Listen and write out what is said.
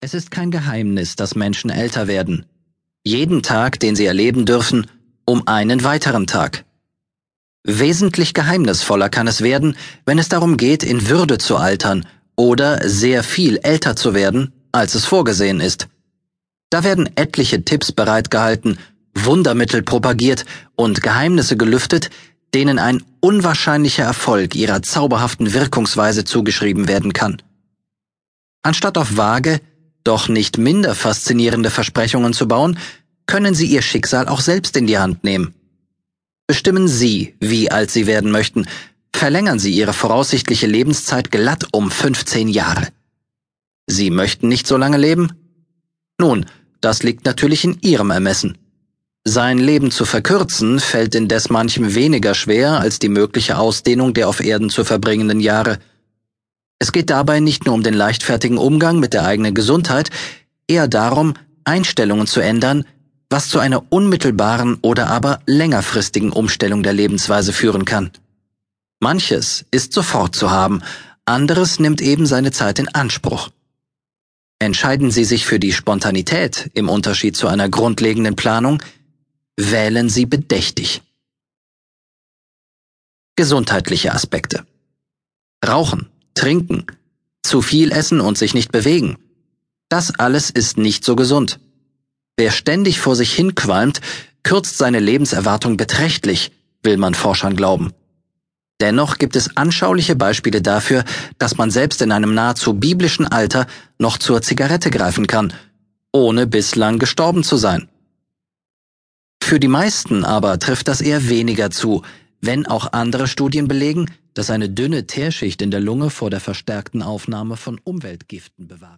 Es ist kein Geheimnis, dass Menschen älter werden. Jeden Tag, den sie erleben dürfen, um einen weiteren Tag. Wesentlich geheimnisvoller kann es werden, wenn es darum geht, in Würde zu altern oder sehr viel älter zu werden, als es vorgesehen ist. Da werden etliche Tipps bereitgehalten, Wundermittel propagiert und Geheimnisse gelüftet, denen ein unwahrscheinlicher Erfolg ihrer zauberhaften Wirkungsweise zugeschrieben werden kann. Anstatt auf vage, doch nicht minder faszinierende Versprechungen zu bauen, können Sie Ihr Schicksal auch selbst in die Hand nehmen. Bestimmen Sie, wie alt Sie werden möchten, verlängern Sie Ihre voraussichtliche Lebenszeit glatt um 15 Jahre. Sie möchten nicht so lange leben? Nun, das liegt natürlich in Ihrem Ermessen. Sein Leben zu verkürzen fällt indes manchem weniger schwer als die mögliche Ausdehnung der auf Erden zu verbringenden Jahre. Es geht dabei nicht nur um den leichtfertigen Umgang mit der eigenen Gesundheit, eher darum, Einstellungen zu ändern, was zu einer unmittelbaren oder aber längerfristigen Umstellung der Lebensweise führen kann. Manches ist sofort zu haben, anderes nimmt eben seine Zeit in Anspruch. Entscheiden Sie sich für die Spontanität im Unterschied zu einer grundlegenden Planung, wählen Sie bedächtig. Gesundheitliche Aspekte. Rauchen Trinken, zu viel essen und sich nicht bewegen. Das alles ist nicht so gesund. Wer ständig vor sich hin qualmt, kürzt seine Lebenserwartung beträchtlich, will man Forschern glauben. Dennoch gibt es anschauliche Beispiele dafür, dass man selbst in einem nahezu biblischen Alter noch zur Zigarette greifen kann, ohne bislang gestorben zu sein. Für die meisten aber trifft das eher weniger zu, wenn auch andere Studien belegen, dass eine dünne Teerschicht in der Lunge vor der verstärkten Aufnahme von Umweltgiften bewahrt.